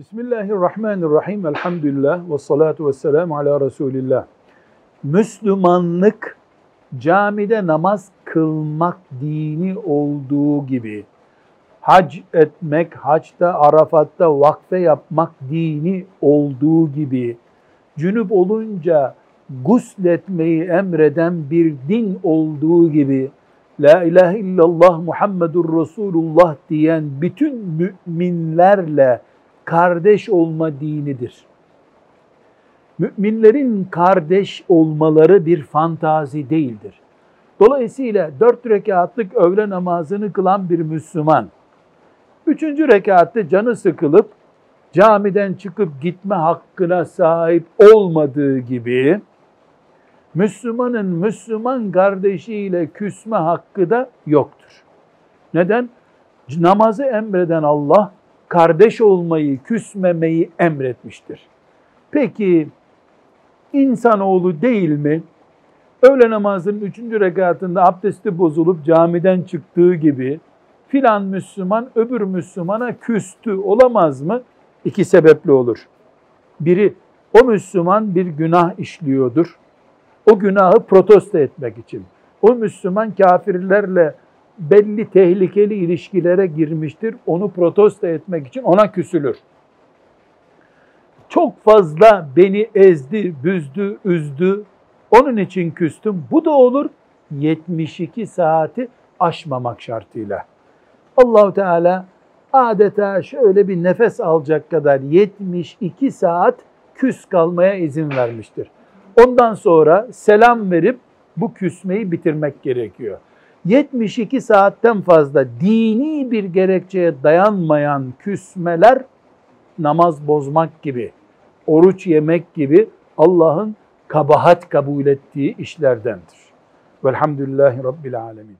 Bismillahirrahmanirrahim. Elhamdülillah ve salatu ve selamu ala Resulillah. Müslümanlık camide namaz kılmak dini olduğu gibi hac etmek, haçta, arafatta vakfe yapmak dini olduğu gibi cünüp olunca gusletmeyi emreden bir din olduğu gibi La ilahe illallah Muhammedur Resulullah diyen bütün müminlerle kardeş olma dinidir. Müminlerin kardeş olmaları bir fantazi değildir. Dolayısıyla dört rekatlık öğle namazını kılan bir Müslüman, üçüncü rekatta canı sıkılıp camiden çıkıp gitme hakkına sahip olmadığı gibi, Müslümanın Müslüman kardeşiyle küsme hakkı da yoktur. Neden? Namazı emreden Allah, kardeş olmayı, küsmemeyi emretmiştir. Peki insanoğlu değil mi? Öğle namazının üçüncü rekatında abdesti bozulup camiden çıktığı gibi filan Müslüman öbür Müslümana küstü olamaz mı? İki sebeple olur. Biri o Müslüman bir günah işliyordur. O günahı protesto etmek için. O Müslüman kafirlerle belli tehlikeli ilişkilere girmiştir. Onu protesto etmek için ona küsülür. Çok fazla beni ezdi, büzdü, üzdü. Onun için küstüm. Bu da olur 72 saati aşmamak şartıyla. Allahu Teala adeta şöyle bir nefes alacak kadar 72 saat küs kalmaya izin vermiştir. Ondan sonra selam verip bu küsmeyi bitirmek gerekiyor. 72 saatten fazla dini bir gerekçeye dayanmayan küsmeler namaz bozmak gibi, oruç yemek gibi Allah'ın kabahat kabul ettiği işlerdendir. Velhamdülillahi Rabbil Alemin.